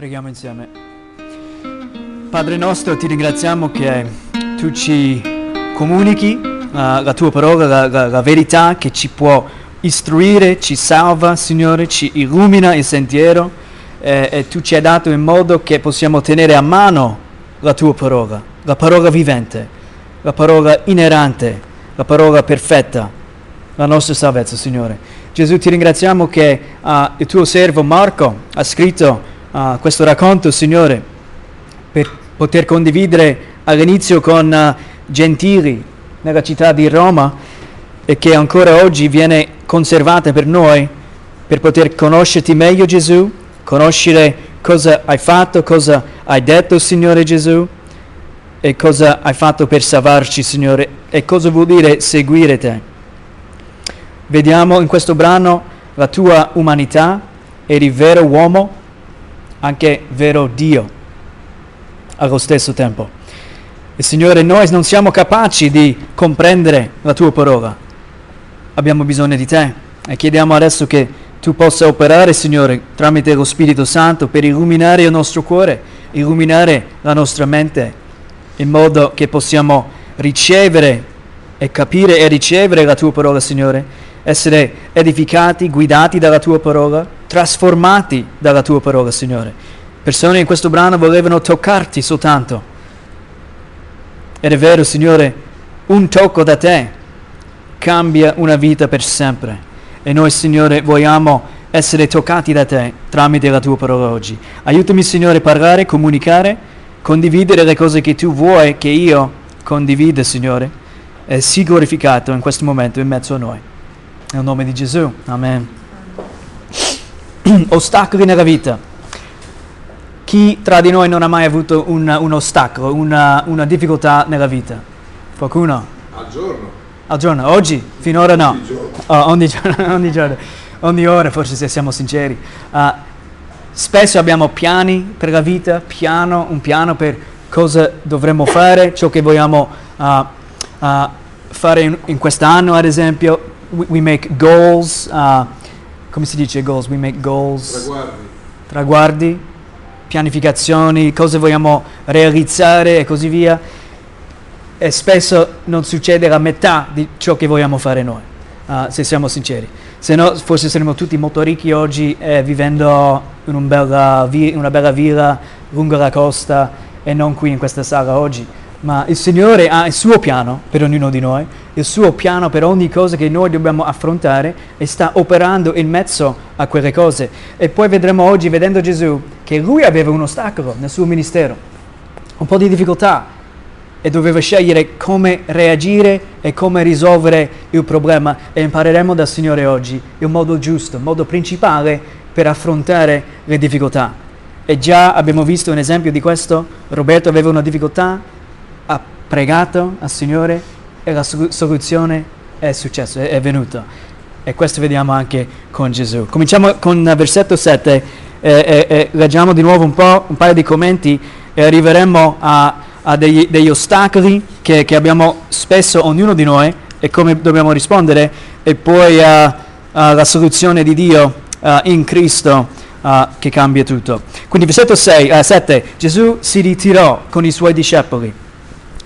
Preghiamo insieme. Padre nostro, ti ringraziamo che tu ci comunichi uh, la tua parola, la, la, la, verità che ci può istruire, ci salva, Signore, ci illumina il sentiero eh, e tu ci hai dato in modo che possiamo tenere a mano la tua parola, la parola vivente, la parola inerante, la parola perfetta, la nostra salvezza, Signore. Gesù ti ringraziamo che uh, il tuo servo Marco ha scritto uh, questo racconto, Signore, per poter condividere all'inizio con uh, gentili nella città di Roma e che ancora oggi viene conservata per noi, per poter conoscerti meglio Gesù, conoscere cosa hai fatto, cosa hai detto Signore Gesù e cosa hai fatto per salvarci Signore e cosa vuol dire seguire te. Vediamo in questo brano la tua umanità, eri vero uomo, anche vero Dio allo stesso tempo. E Signore, noi non siamo capaci di comprendere la tua parola. Abbiamo bisogno di te e chiediamo adesso che tu possa operare, Signore, tramite lo Spirito Santo per illuminare il nostro cuore, illuminare la nostra mente, in modo che possiamo ricevere e capire e ricevere la tua parola, Signore, essere edificati, guidati dalla tua parola, trasformati dalla tua parola, Signore. Persone in questo brano volevano toccarti soltanto. Ed è vero, Signore, un tocco da te cambia una vita per sempre. E noi, Signore, vogliamo essere toccati da te tramite la tua parola oggi. Aiutami, Signore, a parlare, comunicare, condividere le cose che tu vuoi che io condivida, Signore. E sii glorificato in questo momento in mezzo a noi. Nel nome di Gesù. Amen. Ostacoli nella vita. Chi tra di noi non ha mai avuto un, un ostacolo, una, una, difficoltà nella vita? Qualcuno? Al giorno. Al giorno? Oggi? Finora no. Ogni giorno. Oh, ogni, giorno, ogni giorno. Ogni ora, forse se siamo sinceri. Uh, spesso abbiamo piani per la vita, piano, un piano per cosa dovremmo fare, ciò che vogliamo uh, uh, fare in, in quest'anno, ad esempio, we, we make goals, uh, come si dice goals? We make goals. Traguardi. Traguardi, pianificazioni, cosa vogliamo realizzare e così via. E spesso non succede la metà di ciò che vogliamo fare noi, uh, se siamo sinceri. Se no, forse saremmo tutti molto ricchi oggi eh, vivendo in, un bella vi- una bella villa lungo la costa e non qui in questa sala oggi ma il Signore ha il suo piano per ognuno di noi, il suo piano per ogni cosa che noi dobbiamo affrontare e sta operando in mezzo a quelle cose. E poi vedremo oggi, vedendo Gesù, che lui aveva un ostacolo nel suo ministero, un po' di difficoltà e doveva scegliere come reagire e come risolvere il problema e impareremo dal Signore oggi il modo giusto, il modo principale per affrontare le difficoltà. E già abbiamo visto un esempio di questo, Roberto aveva una difficoltà, ha pregato al Signore e la soluzione è successa, è, venuta. E questo vediamo anche con Gesù. Cominciamo con il versetto 7 e, e, leggiamo di nuovo un, po', un paio di commenti e arriveremo a, a degli, degli, ostacoli che, che, abbiamo spesso ognuno di noi e come dobbiamo rispondere e poi alla soluzione di Dio uh, in Cristo uh, che cambia tutto. Quindi versetto 6, uh, 7, Gesù si ritirò con i suoi discepoli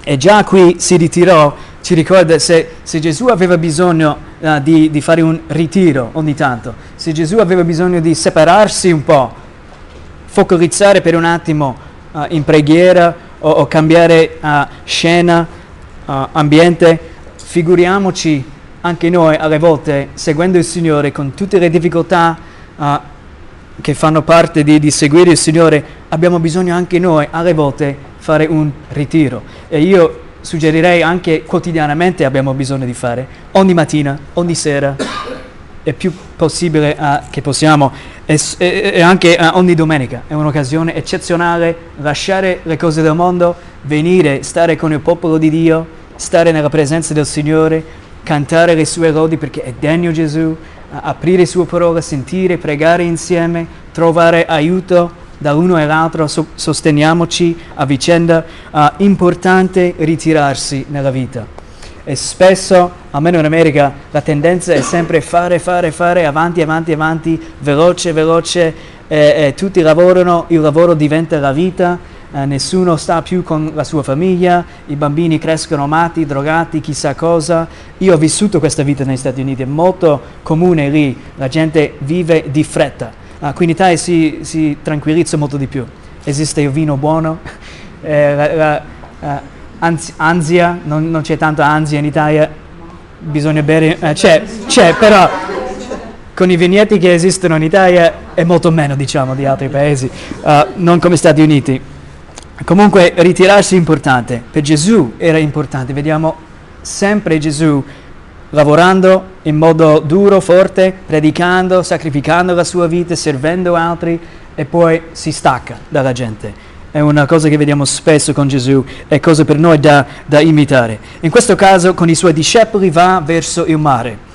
e già qui si ritirò, ci ricorda se, se Gesù aveva bisogno uh, di, di, fare un ritiro ogni tanto, se Gesù aveva bisogno di separarsi un po', focalizzare per un attimo uh, in preghiera o, o cambiare uh, scena, ambiente, figuriamoci anche noi alle volte seguendo il Signore con tutte le difficoltà che fanno parte di, di seguire il Signore, abbiamo bisogno anche noi alle volte fare un ritiro. E io suggerirei anche quotidianamente abbiamo bisogno di fare, ogni mattina, ogni sera, è più possibile uh, che possiamo, e, e, e anche uh, ogni domenica. È un'occasione eccezionale lasciare le cose del mondo, venire, stare con il popolo di Dio, stare nella presenza del Signore, cantare le sue lodi perché è degno Gesù, uh, aprire il suo parola, sentire, pregare insieme, trovare aiuto dall'uno all'altro, so, sosteniamoci a vicenda, uh, importante ritirarsi nella vita. E spesso, almeno in America, la tendenza è sempre fare, fare, fare, avanti, avanti, avanti, veloce, veloce, e, e tutti lavorano, il lavoro diventa la vita, eh, nessuno sta più con la sua famiglia, i bambini crescono matti, drogati, chissà cosa. Io ho vissuto questa vita negli Stati Uniti, è molto comune lì, la gente vive di fretta. Uh, qui in Italia si, si, tranquillizza molto di più. Esiste il vino buono, eh, la, la, uh, anzi, ansia, non, non, c'è tanta ansia in Italia, bisogna bere, eh, c'è, c'è, però con i vigneti che esistono in Italia è molto meno diciamo di altri paesi, uh, non come Stati Uniti. Comunque ritirarsi è importante, per Gesù era importante, vediamo sempre Gesù lavorando in modo duro, forte, predicando, sacrificando la sua vita, servendo altri e poi si stacca dalla gente. È una cosa che vediamo spesso con Gesù, è cosa per noi da, da imitare. In questo caso con i suoi discepoli va verso il mare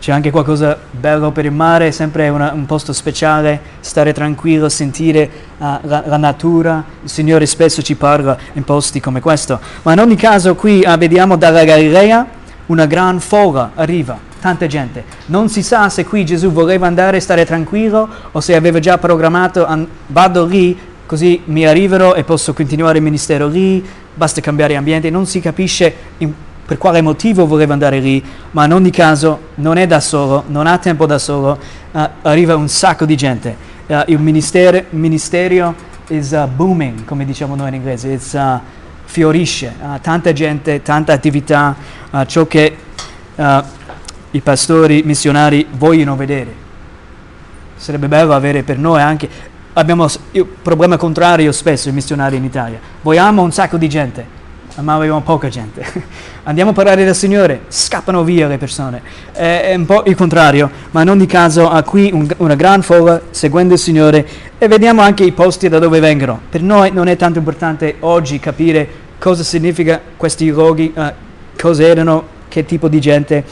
c'è anche qualcosa bello per il mare, è sempre una, un posto speciale, stare tranquillo, sentire uh, la, la, natura. Il Signore spesso ci parla in posti come questo. Ma in ogni caso qui uh, vediamo dalla Galilea una gran folla arriva, tanta gente. Non si sa se qui Gesù voleva andare a stare tranquillo o se aveva già programmato, an- vado lì così mi arriverò e posso continuare il ministero lì, basta cambiare ambiente, non si capisce in per quale motivo voleva andare lì, ma in ogni caso non è da solo, non ha tempo da solo, uh, arriva un sacco di gente. Uh, il ministero, ministerio is uh, booming, come diciamo noi in inglese, fiorisce, tanta gente, tanta attività, ciò che i pastori missionari vogliono vedere. Sarebbe bello avere per noi anche, abbiamo il problema contrario spesso i missionari in Italia, vogliamo un sacco di gente ma avevamo poca gente. Andiamo a parlare del Signore, scappano via le persone. È, un po' il contrario, ma in ogni caso ha qui un, una gran folla seguendo il Signore e vediamo anche i posti da dove vengono. Per noi non è tanto importante oggi capire cosa significa questi luoghi, uh, cosa erano, che tipo di gente.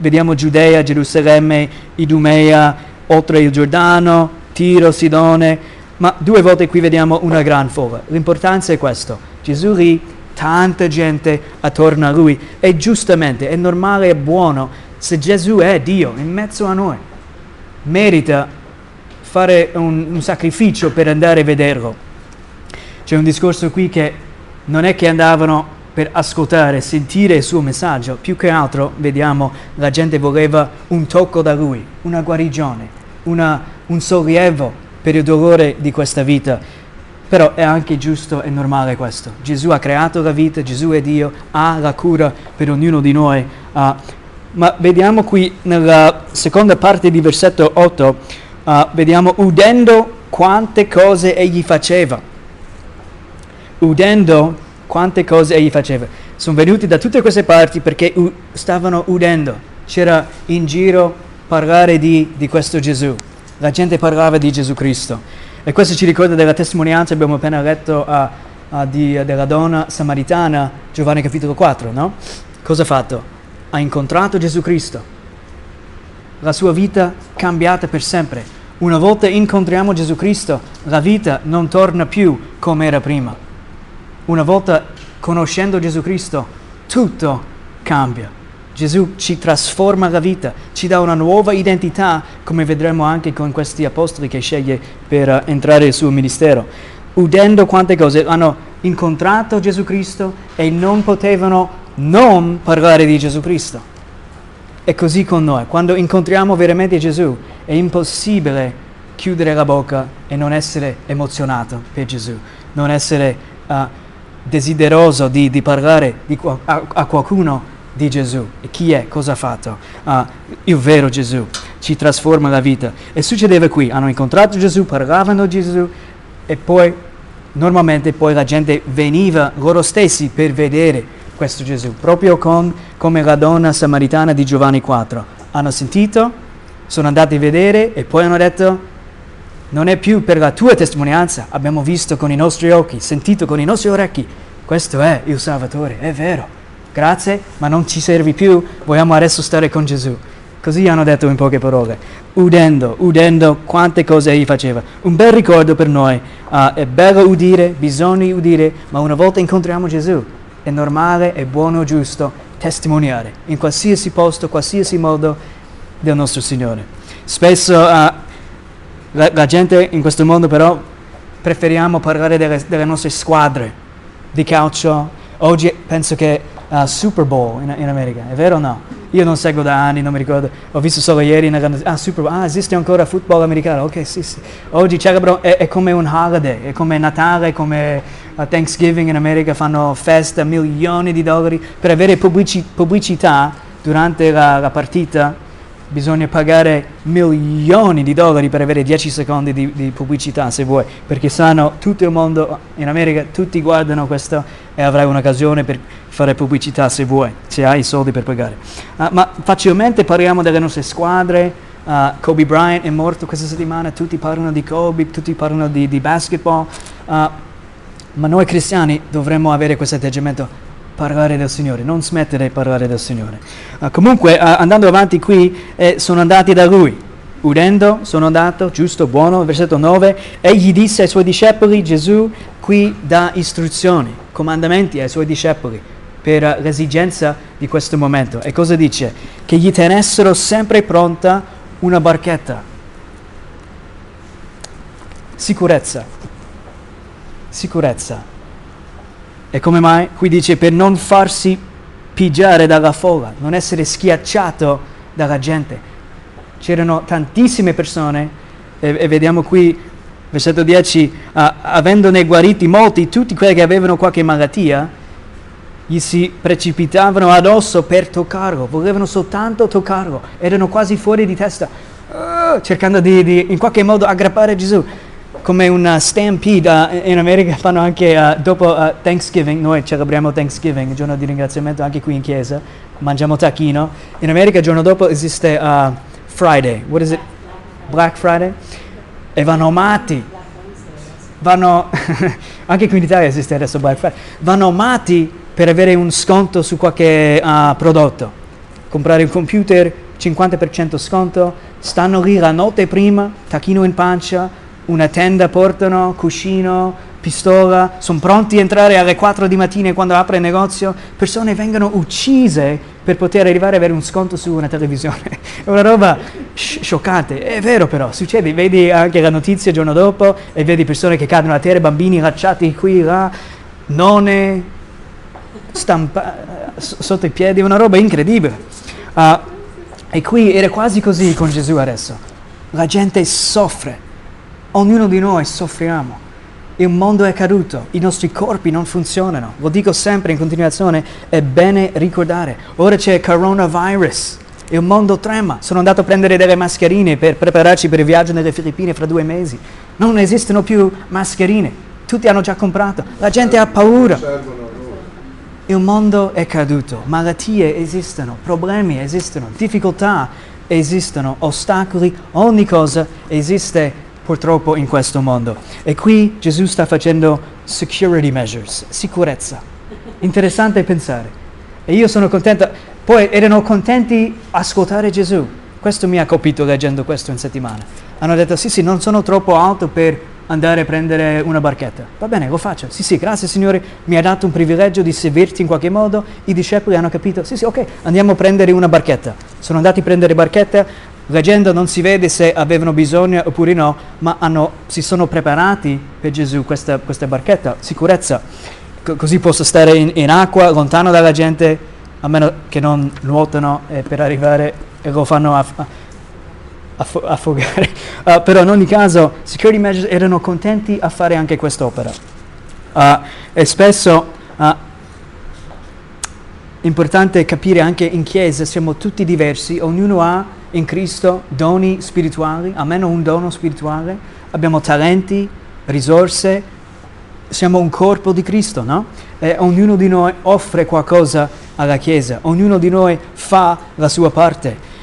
Vediamo Giudea, Gerusalemme, Idumea, oltre il Giordano, Tiro, Sidone, ma due volte qui vediamo una gran folla. L'importanza è questo. Gesù lì tanta gente attorno a lui e giustamente è normale e buono se Gesù è Dio in mezzo a noi. Merita fare un, un sacrificio per andare a vederlo. C'è un discorso qui che non è che andavano per ascoltare, sentire il suo messaggio, più che altro vediamo la gente voleva un tocco da lui, una guarigione, una, un sollievo per il dolore di questa vita. Però è anche giusto e normale questo. Gesù ha creato la vita, Gesù è Dio, ha la cura per ognuno di noi. Uh, ma vediamo qui nella seconda parte di versetto 8, uh, vediamo udendo quante cose egli faceva. Udendo quante cose egli faceva. Sono venuti da tutte queste parti perché u- stavano udendo. C'era in giro parlare di, di questo Gesù. La gente parlava di Gesù Cristo. E questo ci ricorda della testimonianza, abbiamo appena letto uh, uh, di, della donna samaritana, Giovanni capitolo 4, no? Cosa ha fatto? Ha incontrato Gesù Cristo. La sua vita cambiata per sempre. Una volta incontriamo Gesù Cristo, la vita non torna più come era prima. Una volta conoscendo Gesù Cristo, tutto cambia. Gesù ci trasforma la vita, ci dà una nuova identità, come vedremo anche con questi apostoli che sceglie per uh, entrare nel suo ministero. Udendo quante cose, hanno incontrato Gesù Cristo e non potevano non parlare di Gesù Cristo. È così con noi, quando incontriamo veramente Gesù è impossibile chiudere la bocca e non essere emozionato per Gesù, non essere uh, desideroso di, di parlare di, a, a qualcuno di Gesù. E chi è? Cosa ha fatto? Uh, il vero Gesù ci trasforma la vita. E succedeva qui, hanno incontrato Gesù, parlavano di Gesù e poi normalmente poi la gente veniva loro stessi per vedere questo Gesù, proprio con, come la donna samaritana di Giovanni 4. Hanno sentito, sono andati a vedere e poi hanno detto non è più per la tua testimonianza, abbiamo visto con i nostri occhi, sentito con i nostri orecchi, questo è il Salvatore, è vero grazie, ma non ci servi più, vogliamo adesso stare con Gesù. Così hanno detto in poche parole, udendo, udendo quante cose egli faceva. Un bel ricordo per noi, uh, è bello udire, bisogna udire, ma una volta incontriamo Gesù, è normale, è buono, giusto testimoniare in qualsiasi posto, qualsiasi modo del nostro Signore. Spesso uh, La, la gente in questo mondo però preferiamo parlare delle, delle nostre squadre di calcio. Oggi penso che uh, Super Bowl in, in, America, è vero o no? Io non seguo da anni, non mi ricordo, ho visto solo ieri una grande... Ah, Super Bowl, ah, esiste ancora football americano? Ok, sì, sì. Oggi celebrano, è, è come un holiday, è come Natale, come uh, Thanksgiving in America, fanno festa, milioni di dollari per avere pubblici, pubblicità durante la, la partita bisogna pagare milioni di dollari per avere 10 secondi di, di, pubblicità se vuoi, perché sanno tutto il mondo, in America tutti guardano questo e avrai un'occasione per fare pubblicità se vuoi, se hai i soldi per pagare. Uh, ma facilmente parliamo delle nostre squadre, uh, Kobe Bryant è morto questa settimana, tutti parlano di Kobe, tutti parlano di, di basketball, uh, ma noi cristiani dovremmo avere questo atteggiamento parlare del Signore, non smettere di parlare del Signore. Uh, comunque, uh, andando avanti qui, eh, sono andati da Lui. Udendo, sono andato, giusto, buono, versetto 9, egli disse ai suoi discepoli, Gesù qui dà istruzioni, comandamenti ai suoi discepoli per l'esigenza di questo momento. E cosa dice? Che gli tenessero sempre pronta una barchetta. Sicurezza. Sicurezza e come mai? Qui dice per non farsi pigiare dalla folla, non essere schiacciato dalla gente. C'erano tantissime persone e, e vediamo qui, versetto 10, uh, avendone guariti molti, tutti quelli che avevano qualche malattia, gli si precipitavano addosso per toccarlo, volevano soltanto toccarlo, erano quasi fuori di testa, uh, cercando di, di in qualche modo aggrappare Gesù come una stampede uh, in America fanno anche uh, dopo uh, Thanksgiving, noi celebriamo Thanksgiving, il giorno di ringraziamento anche qui in chiesa, mangiamo tacchino. In America il giorno dopo esiste Friday, what is it? Black Friday? E vanno matti. Vanno, anche qui in Italia esiste adesso Black Friday, vanno matti per avere un sconto su qualche prodotto. Comprare un computer, 50% sconto, stanno lì la notte prima, tacchino in pancia, una tenda portano, cuscino, pistola, sono pronti a entrare alle 4 di mattina quando apre il negozio, persone vengono uccise per poter arrivare ad avere un sconto su una televisione. È una roba sci- scioccante, è vero però, succede, vedi anche la notizia il giorno dopo e vedi persone che cadono a terra, bambini lasciati qui, là, nonne stampa- sotto i piedi, è una roba incredibile. Uh, e qui era quasi così con Gesù adesso. La gente soffre Ognuno di noi soffriamo. Il mondo è caduto, i nostri corpi non funzionano. Lo dico sempre in continuazione, è bene ricordare. Ora c'è il coronavirus, il mondo trema. Sono andato a prendere delle mascherine per prepararci per il viaggio nelle Filippine fra due mesi. Non esistono più mascherine, tutti hanno già comprato, la gente ha paura. Il mondo è caduto, malattie esistono, problemi esistono, difficoltà esistono, ostacoli, ogni cosa esiste purtroppo in questo mondo. E qui Gesù sta facendo security measures, sicurezza. Interessante pensare. E io sono contento. Poi erano contenti ascoltare Gesù. Questo mi ha colpito leggendo questo in settimana. Hanno detto sì sì, non sono troppo alto per andare a prendere una barchetta. Va bene, lo faccio. Sì, sì, grazie Signore, mi ha dato un privilegio di servirti in qualche modo. I discepoli hanno capito, sì, sì, ok, andiamo a prendere una barchetta. Sono andati a prendere barchetta, Leggendo non si vede se avevano bisogno oppure no, ma hanno, si sono preparati per Gesù questa, questa barchetta, sicurezza, C- così posso stare in, in, acqua, lontano dalla gente, a meno che non nuotano eh, per arrivare e lo fanno aff- aff- affogare. Uh, però in ogni caso, security measures erano contenti a fare anche quest'opera. Uh, e spesso uh, importante capire anche in chiesa siamo tutti diversi, ognuno ha in Cristo doni spirituali, almeno un dono spirituale, abbiamo talenti, risorse, siamo un corpo di Cristo, no? E ognuno di noi offre qualcosa alla Chiesa, ognuno di noi fa la sua parte.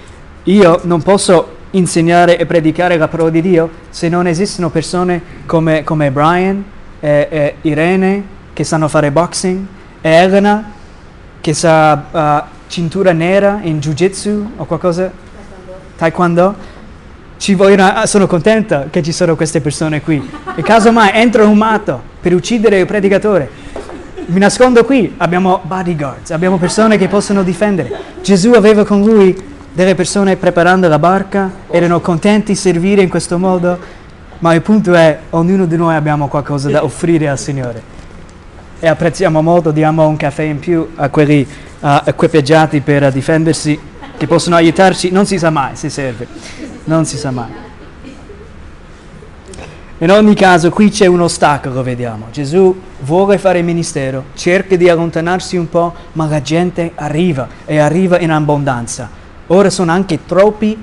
Io non posso insegnare e predicare la parola di Dio se non esistono persone come, come Brian e, e Irene che sanno fare boxing e Elena che sa uh, cintura nera in jiu-jitsu o qualcosa taekwondo, vogliono, ah, sono contento che ci sono queste persone qui. E casomai entra un matto per uccidere il predicatore. Mi nascondo qui, abbiamo bodyguards, abbiamo persone che possono difendere. Gesù aveva con lui delle persone preparando la barca, erano contenti di servire in questo modo. Ma il punto è, ognuno di noi abbiamo qualcosa da offrire al Signore. E apprezziamo molto, diamo un caffè in più a quelli uh, equipaggiati per difendersi, che possono aiutarci, non si sa mai se serve, non si sa mai. In ogni caso qui c'è un ostacolo, vediamo. Gesù vuole fare ministero, cerca di allontanarsi un po', ma la gente arriva e arriva in abbondanza. Ora sono anche troppi,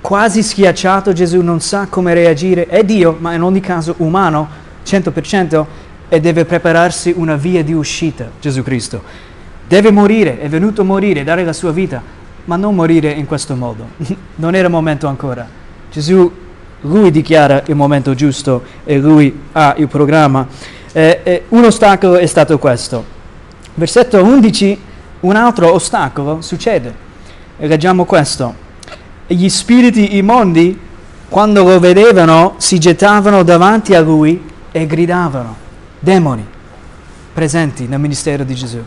quasi schiacciato, Gesù non sa come reagire. È Dio, ma in ogni caso umano, 100%, e deve prepararsi una via di uscita, Gesù Cristo. Deve morire, è venuto a morire, dare la sua vita, ma non morire in questo modo. non era il momento ancora. Gesù lui dichiara il momento giusto e lui ha il programma. Eh, eh, un ostacolo è stato questo. Versetto 11, un altro ostacolo succede. Leggiamo questo. Gli spiriti immondi, quando lo vedevano, si gettavano davanti a lui e gridavano. Demoni presenti nel ministero di Gesù.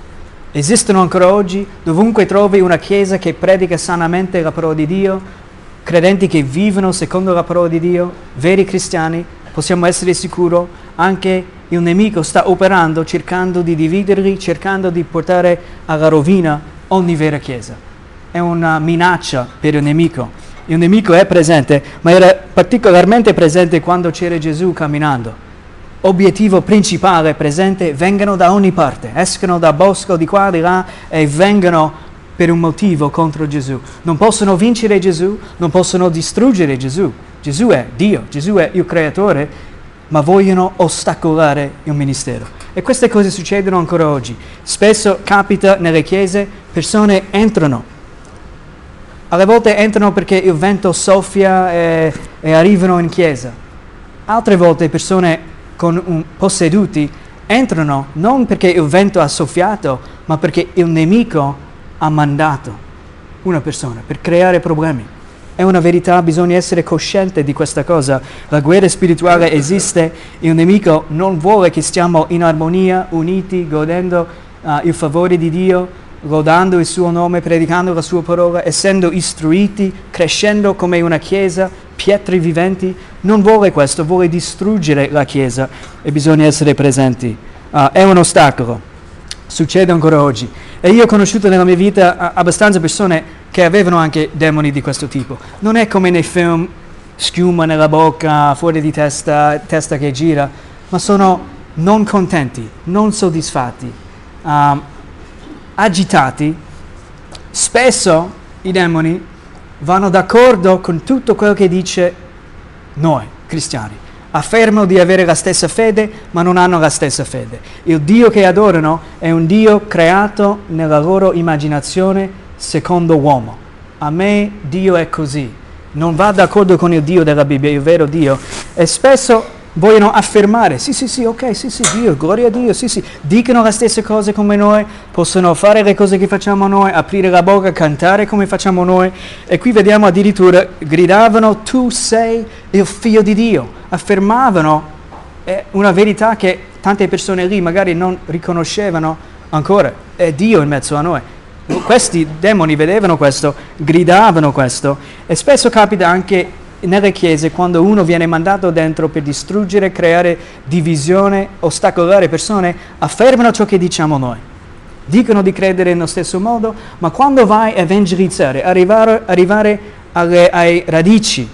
Esistono ancora oggi, dovunque trovi una chiesa che predica sanamente la parola di Dio, credenti che vivono secondo la parola di Dio, veri cristiani, possiamo essere sicuri anche il nemico sta operando cercando di dividerli, cercando di portare alla rovina ogni vera chiesa. È una minaccia per il nemico. Il nemico è presente, ma era particolarmente presente quando c'era Gesù camminando. Obiettivo principale presente, vengono da ogni parte, escono da bosco di qua, di là e vengono per un motivo contro Gesù. Non possono vincere Gesù, non possono distruggere Gesù. Gesù è Dio, Gesù è il creatore, ma vogliono ostacolare il ministero. E queste cose succedono ancora oggi. Spesso capita nelle chiese, persone entrano. Alle volte entrano perché il vento soffia e, e arrivano in chiesa. Altre volte persone un, posseduti entrano non perché il vento ha soffiato, ma perché il nemico ha mandato una persona per creare problemi. È una verità, bisogna essere cosciente di questa cosa. La guerra spirituale esiste, il nemico non vuole che stiamo in armonia, uniti, godendo uh, il favore di Dio, lodando il suo nome, predicando la sua parola, essendo istruiti, crescendo come una chiesa, pietre viventi. Non vuole questo, vuole distruggere la chiesa e bisogna essere presenti. Uh, è un ostacolo, succede ancora oggi. E io ho conosciuto nella mia vita abbastanza persone che avevano anche demoni di questo tipo. Non è come nei film, schiuma nella bocca, fuori di testa, testa che gira, ma sono non contenti, non soddisfatti, um, agitati. Spesso i demoni vanno d'accordo con tutto quello che dice noi, cristiani affermano di avere la stessa fede, ma non hanno la stessa fede. Il Dio che adorano è un Dio creato nella loro immaginazione secondo uomo. A me Dio è così. Non va d'accordo con il Dio della Bibbia, il vero Dio. E spesso vogliono affermare, sì sì sì, ok, sì sì, Dio, gloria a Dio, sì sì, dicono le stesse cose come noi, possono fare le cose che facciamo noi, aprire la bocca, cantare come facciamo noi. E qui vediamo addirittura gridavano tu sei il figlio di Dio, affermavano eh, una verità che tante persone lì magari non riconoscevano ancora, è Dio in mezzo a noi. Questi demoni vedevano questo, gridavano questo. E spesso capita anche nelle chiese quando uno viene mandato dentro per distruggere, creare divisione, ostacolare persone, affermano ciò che diciamo noi. Dicono di credere nello stesso modo, ma quando vai a evangelizzare, arrivare, arrivare alle, ai radici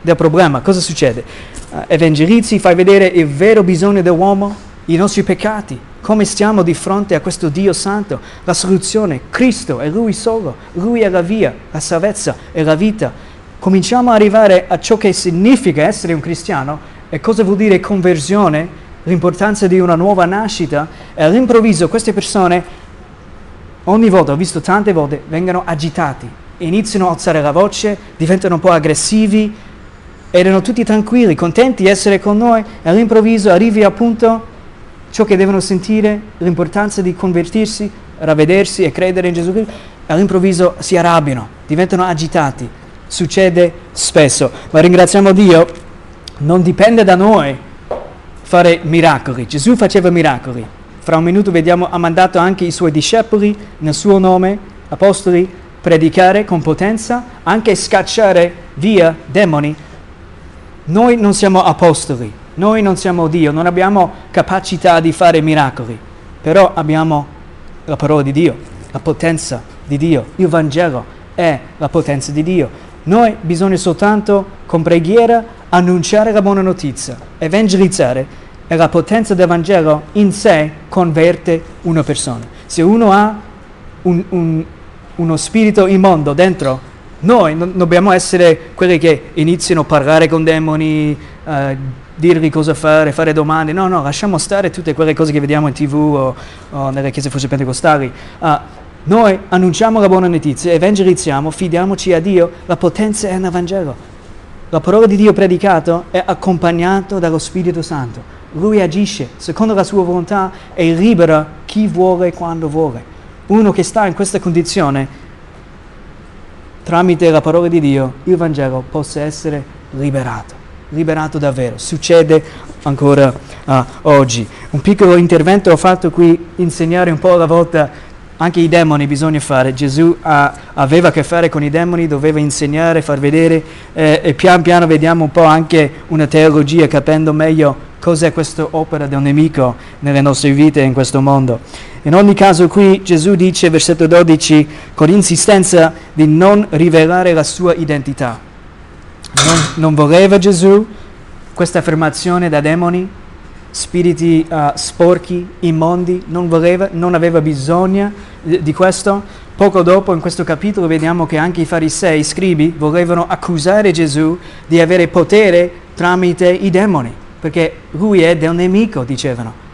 del problema, cosa succede? Uh, evangelizzi, fai vedere il vero bisogno dell'uomo, i nostri peccati, come stiamo di fronte a questo Dio santo, la soluzione, Cristo è Lui solo, Lui è la via, la salvezza e la vita cominciamo ad arrivare a ciò che significa essere un cristiano e cosa vuol dire conversione, l'importanza di una nuova nascita, e all'improvviso queste persone, ogni volta, ho visto tante volte, vengono agitati, iniziano a alzare la voce, diventano un po' aggressivi, erano tutti tranquilli, contenti di essere con noi, e all'improvviso arrivi appunto ciò che devono sentire, l'importanza di convertirsi, ravvedersi e credere in Gesù Cristo, all'improvviso si arrabbiano, diventano agitati succede spesso, ma ringraziamo Dio, non dipende da noi fare miracoli. Gesù faceva miracoli. Fra un minuto vediamo, ha mandato anche i suoi discepoli nel suo nome, apostoli, predicare con potenza, anche scacciare via demoni. Noi non siamo apostoli, noi non siamo Dio, non abbiamo capacità di fare miracoli, però abbiamo la parola di Dio, la potenza di Dio, il Vangelo è la potenza di Dio. Noi bisogna soltanto con preghiera annunciare la buona notizia, evangelizzare e la potenza del Vangelo in sé converte una persona. Se uno ha un, un, uno spirito immondo dentro, noi non dobbiamo essere quelli che iniziano a parlare con demoni, eh, dirgli cosa fare, fare domande. No, no, lasciamo stare tutte quelle cose che vediamo in tv o, o nelle chiese forse pentecostali. Uh, noi annunciamo la buona notizia, evangelizziamo, fidiamoci a Dio, la potenza è nel Vangelo. La parola di Dio predicato è accompagnato dallo Spirito Santo. Lui agisce secondo la sua volontà e libera chi vuole quando vuole. Uno che sta in questa condizione, tramite la parola di Dio, il Vangelo possa essere liberato liberato davvero. Succede ancora uh, oggi. Un piccolo intervento ho fatto qui, insegnare un po' alla volta anche i demoni bisogna fare. Gesù ha, aveva a che fare con i demoni, doveva insegnare, far vedere eh, e pian piano vediamo un po' anche una teologia capendo meglio cos'è questa opera del nemico nelle nostre vite in questo mondo. In ogni caso qui Gesù dice, versetto 12, con insistenza di non rivelare la sua identità. Non, non voleva Gesù questa affermazione da demoni, spiriti uh, sporchi, immondi, non, voleva, non aveva bisogno di, questo. Poco dopo in questo capitolo vediamo che anche i farisei, i scribi, volevano accusare Gesù di avere potere tramite i demoni, perché lui è del nemico, dicevano.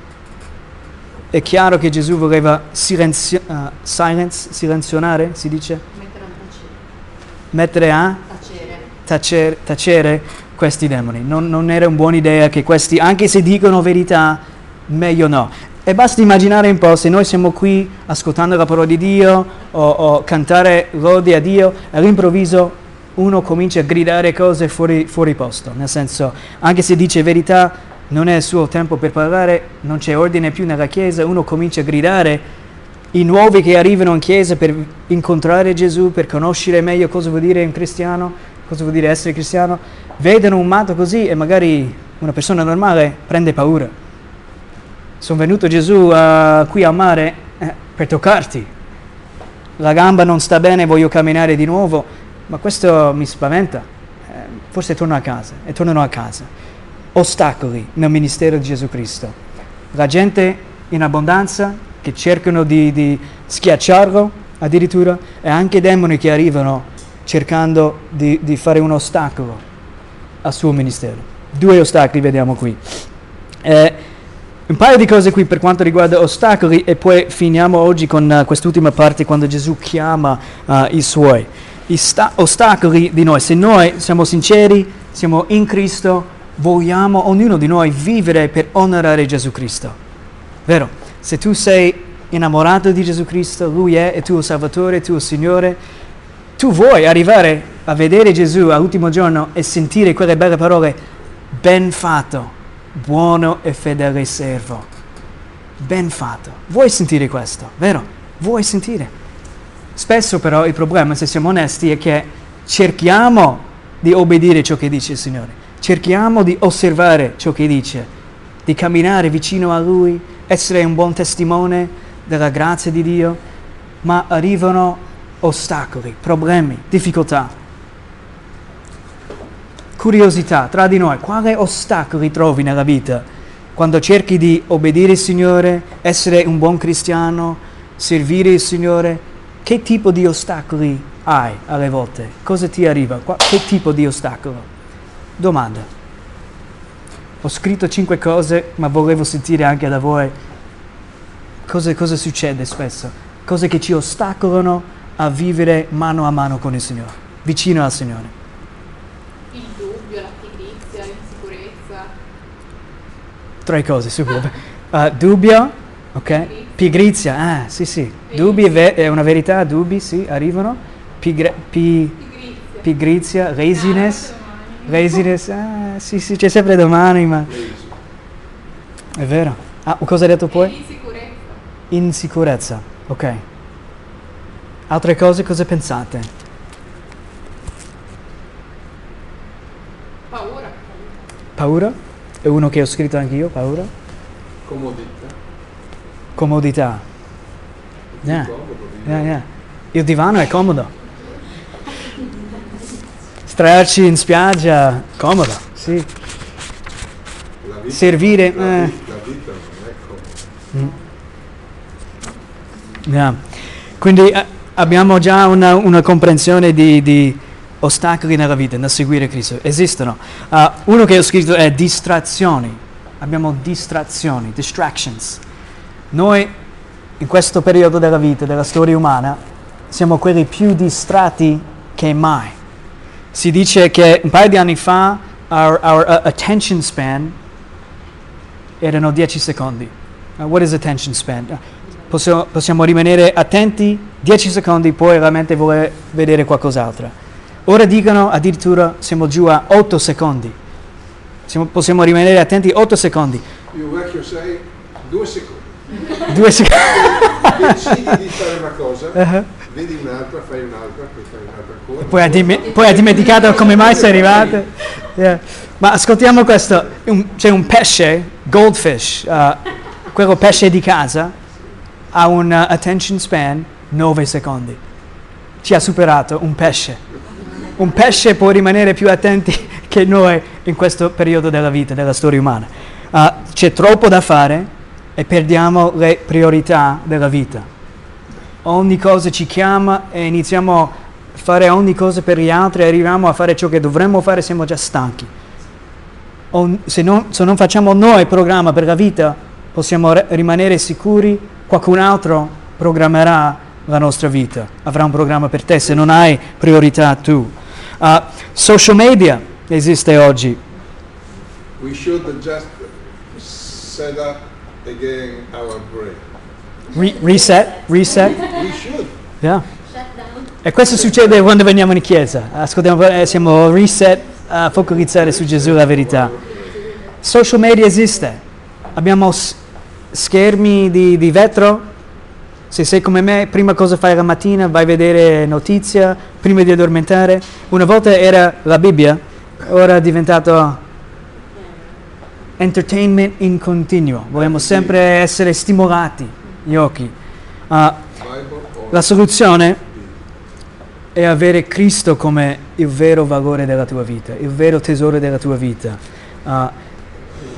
È chiaro che Gesù voleva silenzio, uh, silence, silenzionare, si dice? Mettere a tacere. Mettere a tacere, tacere questi demoni. Non, non, era una buona idea che questi, anche se dicono verità, meglio no. E basta immaginare un po' se noi siamo qui ascoltando la parola di Dio o, o cantare lodi a Dio, all'improvviso uno comincia a gridare cose fuori, fuori posto. Nel senso, anche se dice verità, non è il suo tempo per parlare, non c'è ordine più nella chiesa, uno comincia a gridare i nuovi che arrivano in chiesa per incontrare Gesù, per conoscere meglio cosa vuol dire un cristiano, cosa vuol dire essere cristiano, vedono un matto così e magari una persona normale prende paura. Sono venuto Gesù uh, qui al mare eh, per toccarti. La gamba non sta bene, voglio camminare di nuovo, ma questo mi spaventa. Eh, forse torno a casa e tornano a casa. Ostacoli nel ministero di Gesù Cristo. La gente in abbondanza che cercano di, di schiacciarlo addirittura e anche demoni che arrivano cercando di, di fare un ostacolo al suo ministero. Due ostacoli vediamo qui. Eh, un paio di cose qui per quanto riguarda ostacoli e poi finiamo oggi con uh, quest'ultima parte quando Gesù chiama uh, i suoi. I sta- ostacoli di noi, se noi siamo sinceri, siamo in Cristo, vogliamo ognuno di noi vivere per onorare Gesù Cristo. Vero? Se tu sei innamorato di Gesù Cristo, Lui è il tuo Salvatore, il tuo Signore, tu vuoi arrivare a vedere Gesù all'ultimo giorno e sentire quelle belle parole, ben fatto, buono e fedele servo. Ben fatto. Vuoi sentire questo, vero? Vuoi sentire? Spesso però il problema, se siamo onesti, è che cerchiamo di obbedire ciò che dice il Signore, cerchiamo di osservare ciò che dice, di camminare vicino a Lui, essere un buon testimone della grazia di Dio, ma arrivano ostacoli, problemi, difficoltà. Curiosità tra di noi, quali ostacoli trovi nella vita quando cerchi di obbedire il Signore, essere un buon cristiano, servire il Signore? Che tipo di ostacoli hai alle volte? Cosa ti arriva? Che tipo di ostacolo? Domanda. Ho scritto cinque cose, ma volevo sentire anche da voi cosa, cosa succede spesso, cose che ci ostacolano a vivere mano a mano con il Signore, vicino al Signore. Il dubbio, la pigrizia, l'insicurezza. Tre cose, subito. Uh, dubbio, ok? Pigrizia, ah sì sì. Dubbi è, è, una verità, dubbi sì, arrivano. Pigre- pi- pigrizia. pigrizia, laziness. Laziness, ah sì sì, c'è sempre domani, ma... È vero. Ah, cosa hai detto poi? Insicurezza. Insicurezza, ok. Altre cose cosa pensate? Paura. paura? È uno che ho scritto anch'io, paura? Comodità. Comodità. Yeah. Comodo, Yeah, yeah. Il divano è comodo. Strarci in spiaggia, comodo, sì. La vita, Servire, la, eh. vi- la vita non è comoda. Yeah. Quindi eh, abbiamo già una, una comprensione di, di ostacoli nella vita, nel seguire Cristo. Esistono. Ah, uno che ho scritto è distrazioni. Abbiamo distrazioni, distractions. Noi in questo periodo della vita, della storia umana, siamo quelli più distratti che mai. Si dice che un paio di anni fa our, our uh, attention span erano 10 secondi. Uh, what is attention span? Possiamo, possiamo rimanere attenti 10 secondi, poi realmente voler vedere qualcos'altro. Ora dicono addirittura siamo giù a 8 secondi. Siamo- possiamo rimanere attenti 8 secondi. Io vecchio sei due secondi. 2 secondi. Decidi di fare una cosa, Uh-huh. vedi un'altra, fai un'altra, poi fai un'altra ancora. Poi ha, poi ha dimenticato come mai sei arrivato. Yeah. Ma ascoltiamo questo, Un- c'è un pesce, goldfish, uh, quello pesce di casa, ha un uh, attention span 9 secondi. Ci ha superato un pesce. Un pesce può rimanere più attenti che noi in questo periodo della vita, della storia umana. Uh, c'è troppo da fare e perdiamo le priorità della vita ogni cosa ci chiama e iniziamo a fare ogni cosa per gli altri, arriviamo a fare ciò che dovremmo fare, siamo già stanchi. Se, non, se non facciamo noi il programma per la vita, possiamo re- rimanere sicuri, qualcun altro programmerà la nostra vita, avrà un programma per te se non hai priorità tu. Uh, social media esiste oggi, We should just set up again our brain. Re- reset, reset. We should. Yeah. E questo succede quando veniamo in chiesa. Ascoltiamo, eh, siamo reset a focalizzare su Gesù la verità. Social media esiste. Abbiamo schermi di, di vetro. Se sei come me, prima cosa fai la mattina, vai a vedere notizia, prima di addormentare. Una volta era la Bibbia, ora è diventato entertainment in continuo. Vogliamo sempre essere stimolati, gli occhi. Ah, Bible or la soluzione è avere Cristo come il vero valore della tua vita, il vero tesoro della tua vita. Ah,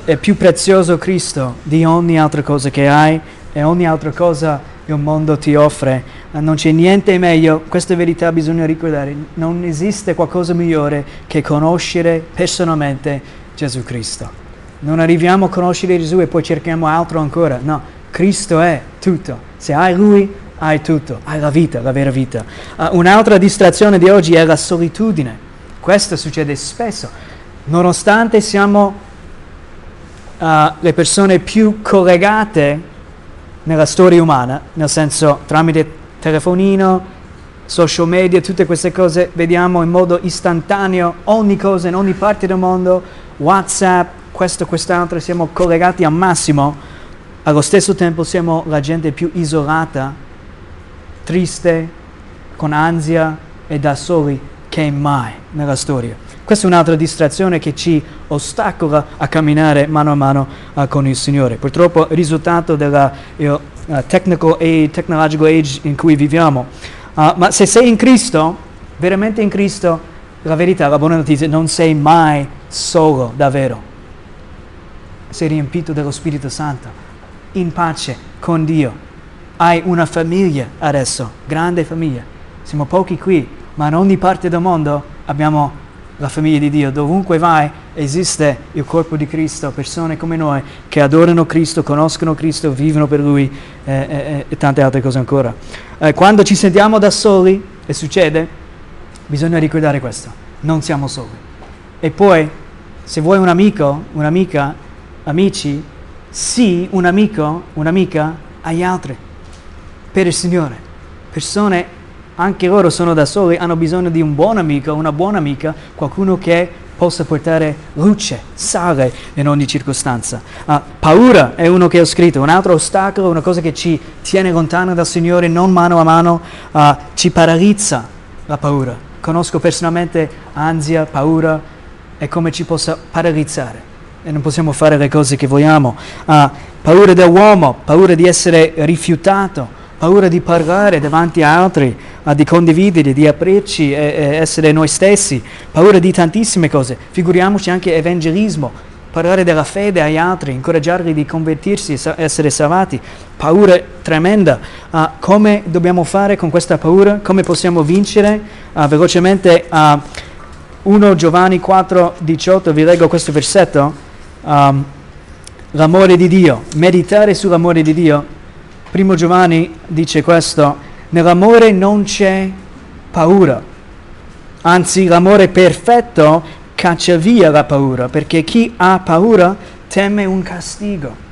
è più prezioso Cristo di ogni altra cosa che hai e ogni altra cosa il mondo ti offre. Non c'è niente meglio, questa verità bisogna ricordare, non esiste qualcosa migliore che conoscere personalmente Gesù Cristo. Non arriviamo a conoscere Gesù e poi cerchiamo altro ancora. No, Cristo è tutto. Se hai Lui, hai tutto. Hai la vita, la vera vita. Ah, un'altra distrazione di oggi è la solitudine. Questo succede spesso. Nonostante siamo ah, le persone più collegate nella storia umana, nel senso tramite telefonino, social media, tutte queste cose, vediamo in modo istantaneo ogni cosa in ogni parte del mondo, WhatsApp, questo, quest'altro, siamo collegati al massimo, allo stesso tempo siamo la gente più isolata, triste, con ansia e da soli che mai nella storia. Questa è un'altra distrazione che ci ostacola a camminare mano a mano uh, con il Signore. Purtroppo il risultato del uh, age, technological age in cui viviamo. Uh, ma se sei in Cristo, veramente in Cristo, la verità, la buona notizia, non sei mai solo davvero. Sei riempito dello Spirito Santo, in pace con Dio. Hai una famiglia adesso, grande famiglia. Siamo pochi qui, ma in ogni parte del mondo abbiamo la famiglia di Dio. Dovunque vai esiste il corpo di Cristo, persone come noi che adorano Cristo, conoscono Cristo, vivono per Lui eh, eh, e tante altre cose ancora. Eh, quando ci sentiamo da soli, e succede, bisogna ricordare questo, non siamo soli. E poi, se vuoi un amico, un'amica, amici, sii un amico, un'amica agli altri, per il Signore. Persone anche loro sono da soli, hanno bisogno di un buon amico, una buona amica, qualcuno che possa portare luce, sale in ogni circostanza. Ah, paura è uno che ho scritto, un altro ostacolo, una cosa che ci tiene lontano dal Signore, non mano a mano, ah, ci paralizza la paura. Conosco personalmente ansia, paura e come ci possa paralizzare. e non possiamo fare le cose che vogliamo. Ah, paura dell'uomo, paura di essere rifiutato, paura di parlare davanti a altri, di condividere, di aprirci e, e essere noi stessi, paura di tantissime cose. Figuriamoci anche evangelismo, parlare della fede agli altri, incoraggiarli di convertirsi essere salvati. Paura tremenda. Ah, come dobbiamo fare con questa paura? Come possiamo vincere? Ah, velocemente, ah, 1 Giovanni 4, 18, vi leggo questo versetto. Um, l'amore di Dio, meditare sull'amore di Dio. Primo Giovanni dice questo, nell'amore non c'è paura, anzi l'amore perfetto caccia via la paura, perché chi ha paura teme un castigo.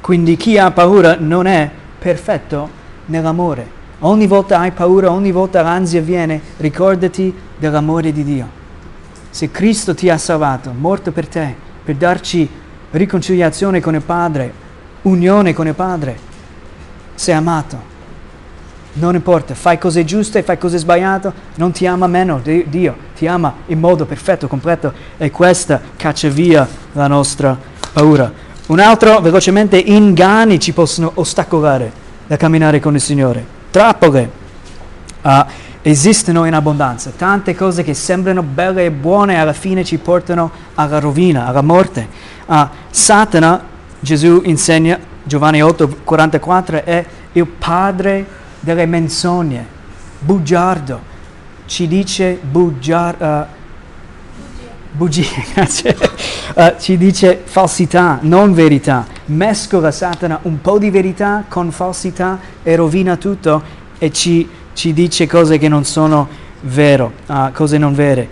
Quindi chi ha paura non è perfetto nell'amore. Ogni volta hai paura, ogni volta l'ansia viene, ricordati dell'amore di Dio. Se Cristo ti ha salvato, morto per te, per darci riconciliazione con il Padre, unione con il Padre, sei amato. Non importa, fai cose giuste, fai cose sbagliate, non ti ama meno Dio, ti ama in modo perfetto, completo e questa caccia via la nostra paura. Un altro, velocemente, inganni ci possono ostacolare da camminare con il Signore. Trappole uh, esistono in abbondanza, tante cose che sembrano belle e buone alla fine ci portano alla rovina, alla morte. Uh, Satana, Gesù insegna, Giovanni 8, 44, è il padre delle menzogne, bugiardo, ci dice bugiar, uh, bugie, grazie, uh, ci dice falsità, non verità, mescola Satana un po' di verità con falsità e rovina tutto e ci, ci dice cose che non sono vero, uh, cose non vere.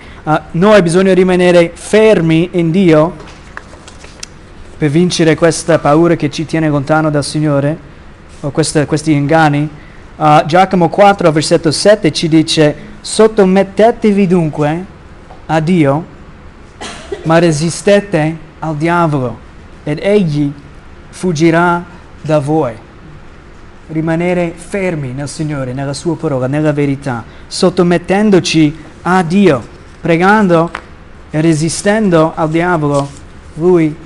noi bisogna rimanere fermi in Dio per vincere questa paura che ci tiene lontano dal Signore o questa, questi inganni Uh, Giacomo 4, versetto 7 ci dice, sottomettetevi dunque a Dio, ma resistete al diavolo ed egli fuggirà da voi. Rimanere fermi nel Signore, nella sua parola, nella verità, sottomettendoci a Dio, pregando e resistendo al diavolo, lui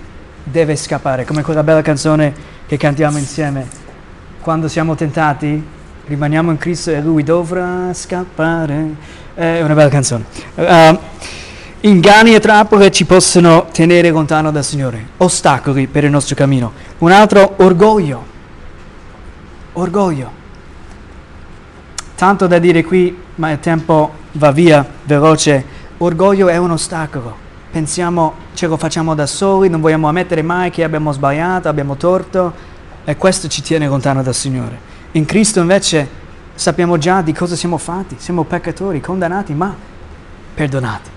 deve scappare, come quella bella canzone che cantiamo insieme. Quando siamo tentati, rimaniamo in Cristo e Lui dovrà scappare. È una bella canzone. Uh, inganni e trappole ci possono tenere lontano dal Signore, ostacoli per il nostro cammino. Un altro, orgoglio. Orgoglio. Tanto da dire qui, ma il tempo va via veloce. Orgoglio è un ostacolo. Pensiamo, ce lo facciamo da soli, non vogliamo ammettere mai che abbiamo sbagliato, abbiamo torto e questo ci tiene lontano dal Signore. In Cristo invece sappiamo già di cosa siamo fatti, siamo peccatori, condannati, ma perdonati,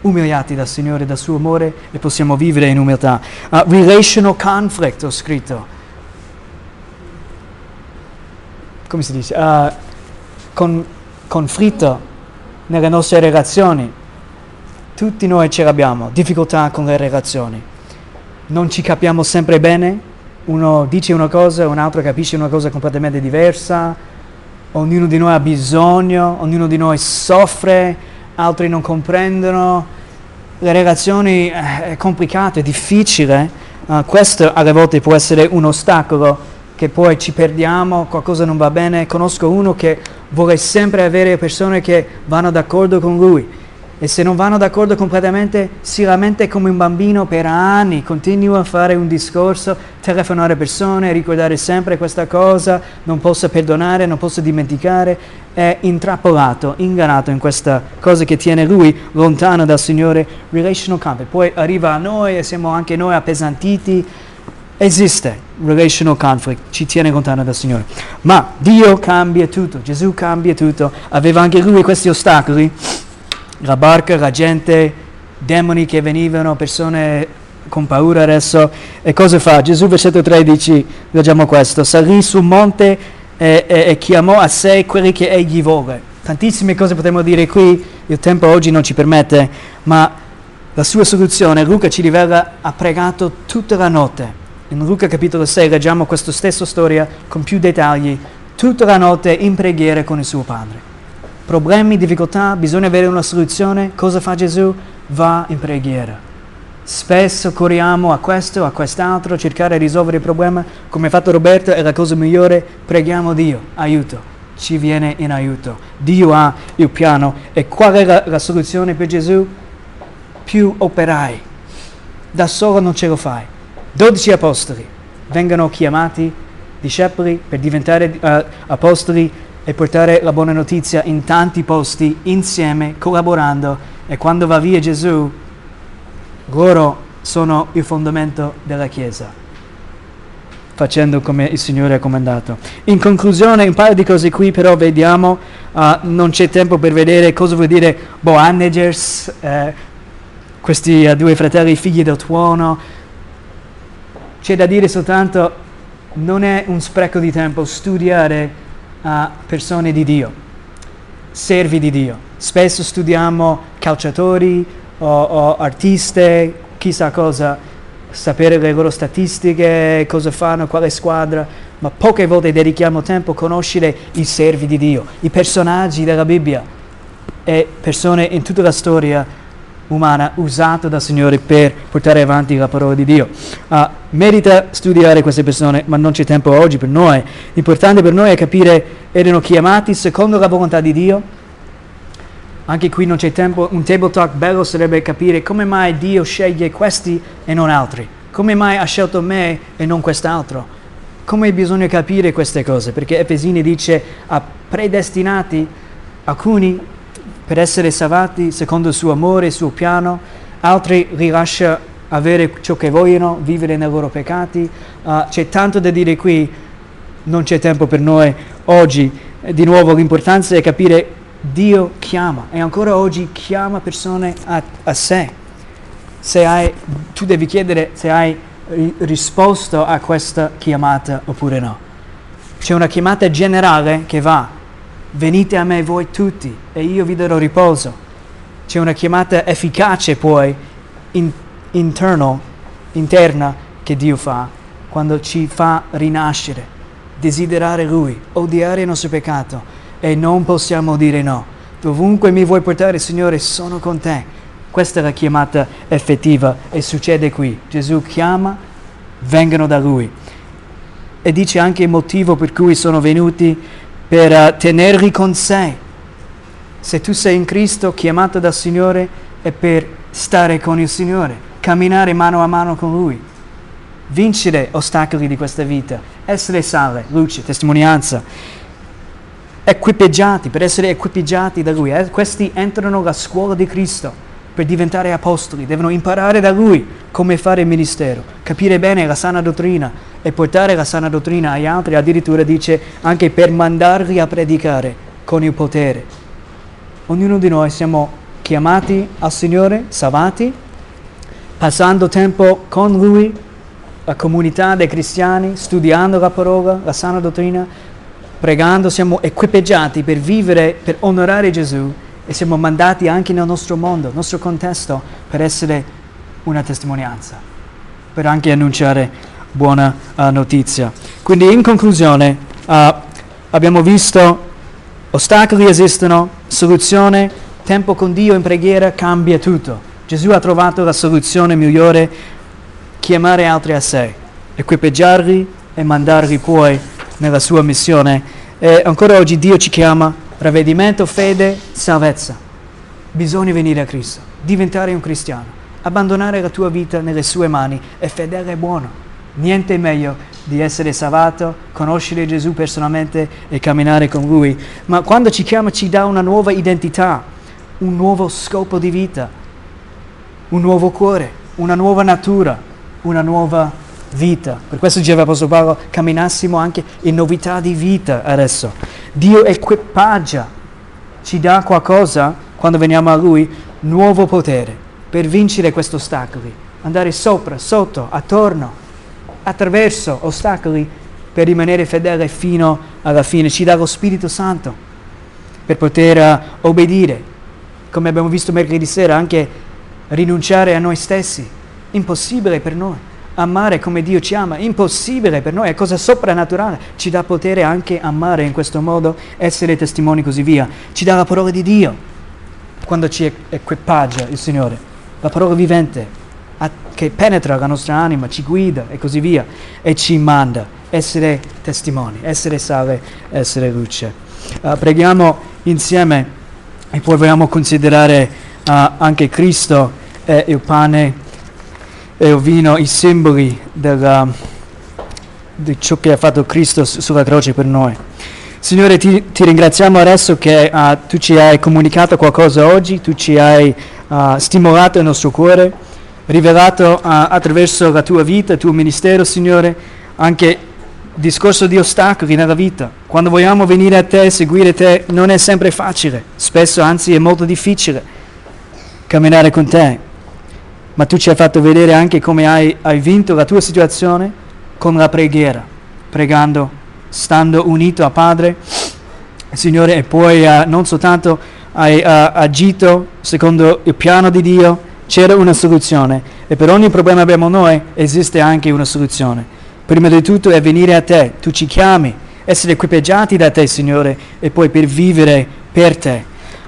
umiliati dal Signore, dal suo amore e possiamo vivere in umiltà. Uh, relational conflict ho scritto. Come si dice? Uh, con, conflitto nelle nostre relazioni. Tutti noi ce l'abbiamo, difficoltà con le relazioni. Non ci capiamo sempre bene, uno dice una cosa, un altro capisce una cosa completamente diversa, ognuno di noi ha bisogno, ognuno di noi soffre, altri non comprendono, le relazioni eh, è complicato, è difficile, uh, questo alle volte può essere un ostacolo che poi ci perdiamo, qualcosa non va bene, conosco uno che vuole sempre avere persone che vanno d'accordo con lui e se non vanno d'accordo completamente si lamenta come un bambino per anni, continua a fare un discorso, telefonare persone, ricordare sempre questa cosa, non posso perdonare, non posso dimenticare, è intrappolato, ingannato in questa cosa che tiene lui lontano dal Signore, relational conflict. Poi arriva a noi e siamo anche noi appesantiti, esiste relational conflict, ci tiene lontano dal Signore. Ma Dio cambia tutto, Gesù cambia tutto, aveva anche lui questi ostacoli la barca, la gente, demoni che venivano, persone con paura adesso. E cosa fa? Gesù, versetto 13, leggiamo questo, salì sul monte e, e, e chiamò a sé quelli che egli vuole. Tantissime cose potremmo dire qui, il tempo oggi non ci permette, ma la sua soluzione, Luca ci rivela, ha pregato tutta la notte. In Luca capitolo 6 leggiamo questa stessa storia con più dettagli, tutta la notte in preghiera con il suo padre problemi, difficoltà, bisogna avere una soluzione, cosa fa Gesù? Va in preghiera. Spesso corriamo a questo, a quest'altro, cercare di risolvere il problema. Come ha fatto Roberto, è la cosa migliore. Preghiamo Dio, aiuto, ci viene in aiuto. Dio ha il piano. E qual è la, la soluzione per Gesù? Più operai. Da solo non ce lo fai. 12 apostoli vengono chiamati discepoli per diventare uh, apostoli e portare la buona notizia in tanti posti insieme, collaborando. E quando va via Gesù, loro sono il fondamento della Chiesa, facendo come il Signore ha comandato. In conclusione, un paio di cose qui però vediamo, uh, non c'è tempo per vedere cosa vuol dire Boanegers, eh, questi uh, due fratelli figli del tuono. C'è da dire soltanto, non è un spreco di tempo studiare uh, persone di Dio, servi di Dio. Spesso studiamo calciatori, o, o artiste, chissà cosa, sapere le loro statistiche, cosa fanno, quale squadra, ma poche volte dedichiamo tempo a conoscere i servi di Dio, i personaggi della Bibbia e persone in tutta la storia umana usate dal Signore per portare avanti la parola di Dio. Uh, merita studiare queste persone, ma non c'è tempo oggi per noi. L'importante per noi è capire, erano chiamati secondo la volontà di Dio, anche qui non c'è tempo, un table talk bello sarebbe capire come mai Dio sceglie questi e non altri, come mai ha scelto me e non quest'altro. Come bisogna capire queste cose? Perché Efesini dice ha predestinati alcuni per essere salvati secondo il suo amore, il suo piano, altri li lascia avere ciò che vogliono, vivere nei loro peccati. Uh, c'è tanto da dire qui, non c'è tempo per noi oggi. Di nuovo l'importanza è capire Dio chiama e ancora oggi chiama persone a, a sé. Hai, tu devi chiedere se hai risposto a questa chiamata oppure no. C'è una chiamata generale che va, venite a me voi tutti e io vi darò riposo. C'è una chiamata efficace poi, in, interno, interna, che Dio fa quando ci fa rinascere, desiderare Lui, odiare il nostro peccato e non possiamo dire no. Dovunque mi vuoi portare, Signore, sono con te. Questa è la chiamata effettiva e succede qui. Gesù chiama, vengono da Lui. E dice anche il motivo per cui sono venuti per uh, tenerli con sé. Se tu sei in Cristo, chiamato dal Signore, è per stare con il Signore, camminare mano a mano con Lui, vincere ostacoli di questa vita, essere sale, luce, testimonianza equipaggiati, per essere equipaggiati da Lui. Eh? Questi entrano nella scuola di Cristo per diventare apostoli, devono imparare da Lui come fare il ministero, capire bene la sana dottrina e portare la sana dottrina agli altri, addirittura dice anche per mandarli a predicare con il potere. Ognuno di noi siamo chiamati al Signore, salvati, passando tempo con Lui, la comunità dei cristiani, studiando la parola, la sana dottrina, pregando siamo equipaggiati per vivere, per onorare Gesù e siamo mandati anche nel nostro mondo, nel nostro contesto, per essere una testimonianza, per anche annunciare buona uh, notizia. Quindi in conclusione uh, abbiamo visto ostacoli esistono, soluzione, tempo con Dio in preghiera cambia tutto. Gesù ha trovato la soluzione migliore, chiamare altri a sé, equipaggiarli e mandarli poi nella sua missione. E ancora oggi Dio ci chiama ravvedimento, fede, salvezza. Bisogna venire a Cristo, diventare un cristiano, abbandonare la tua vita nelle sue mani. È fedele e buono. Niente meglio di essere salvato, conoscere Gesù personalmente e camminare con Lui. Ma quando ci chiama ci dà una nuova identità, un nuovo scopo di vita, un nuovo cuore, una nuova natura, una nuova vita. Per questo diceva l'Apostolo Paolo, camminassimo anche in novità di vita adesso. Dio equipaggia, ci dà qualcosa quando veniamo a Lui, nuovo potere per vincere questi ostacoli, andare sopra, sotto, attorno, attraverso ostacoli per rimanere fedele fino alla fine. Ci dà lo Spirito Santo per poter uh, obbedire, come abbiamo visto mercoledì sera, anche rinunciare a noi stessi. Impossibile per noi amare come Dio ci ama, impossibile per noi, è cosa soprannaturale, ci dà potere anche amare in questo modo, essere testimoni così via. Ci dà la parola di Dio quando ci equipaggia il Signore, la parola vivente, che penetra la nostra anima, ci guida e così via, e ci manda. Essere testimoni, essere sale, essere luce. Uh, preghiamo insieme e poi vogliamo considerare uh, anche Cristo e il pane e il vino, i simboli della, di ciò che ha fatto Cristo su- sulla croce per noi. Signore, ti, ti ringraziamo adesso che uh, tu ci hai comunicato qualcosa oggi, tu ci hai uh, stimolato il nostro cuore, rivelato uh, attraverso la tua vita, il tuo ministero, Signore, anche discorso di ostacoli nella vita. Quando vogliamo venire a te, seguire te, non è sempre facile, spesso anzi è molto difficile camminare con te. Ma tu ci hai fatto vedere anche come hai, hai vinto la tua situazione con la preghiera, pregando stando unito a Padre, Signore, e poi uh, non soltanto hai uh, agito secondo il piano di Dio, c'era una soluzione e per ogni problema che abbiamo noi esiste anche una soluzione. Prima di tutto è venire a te, tu ci chiami, essere equipaggiati da te, Signore, e poi per vivere per te.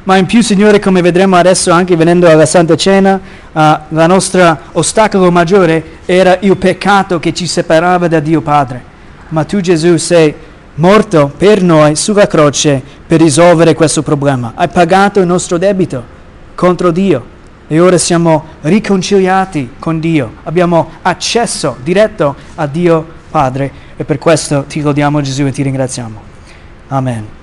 Ma in più, Signore, come vedremo adesso anche venendo alla Santa Cena, uh, la nostra ostacolo maggiore era il peccato che ci separava da Dio Padre ma tu Gesù sei morto per noi sulla croce per risolvere questo problema. Hai pagato il nostro debito contro Dio e ora siamo riconciliati con Dio, abbiamo accesso diretto a Dio Padre e per questo ti lodiamo Gesù e ti ringraziamo. Amen.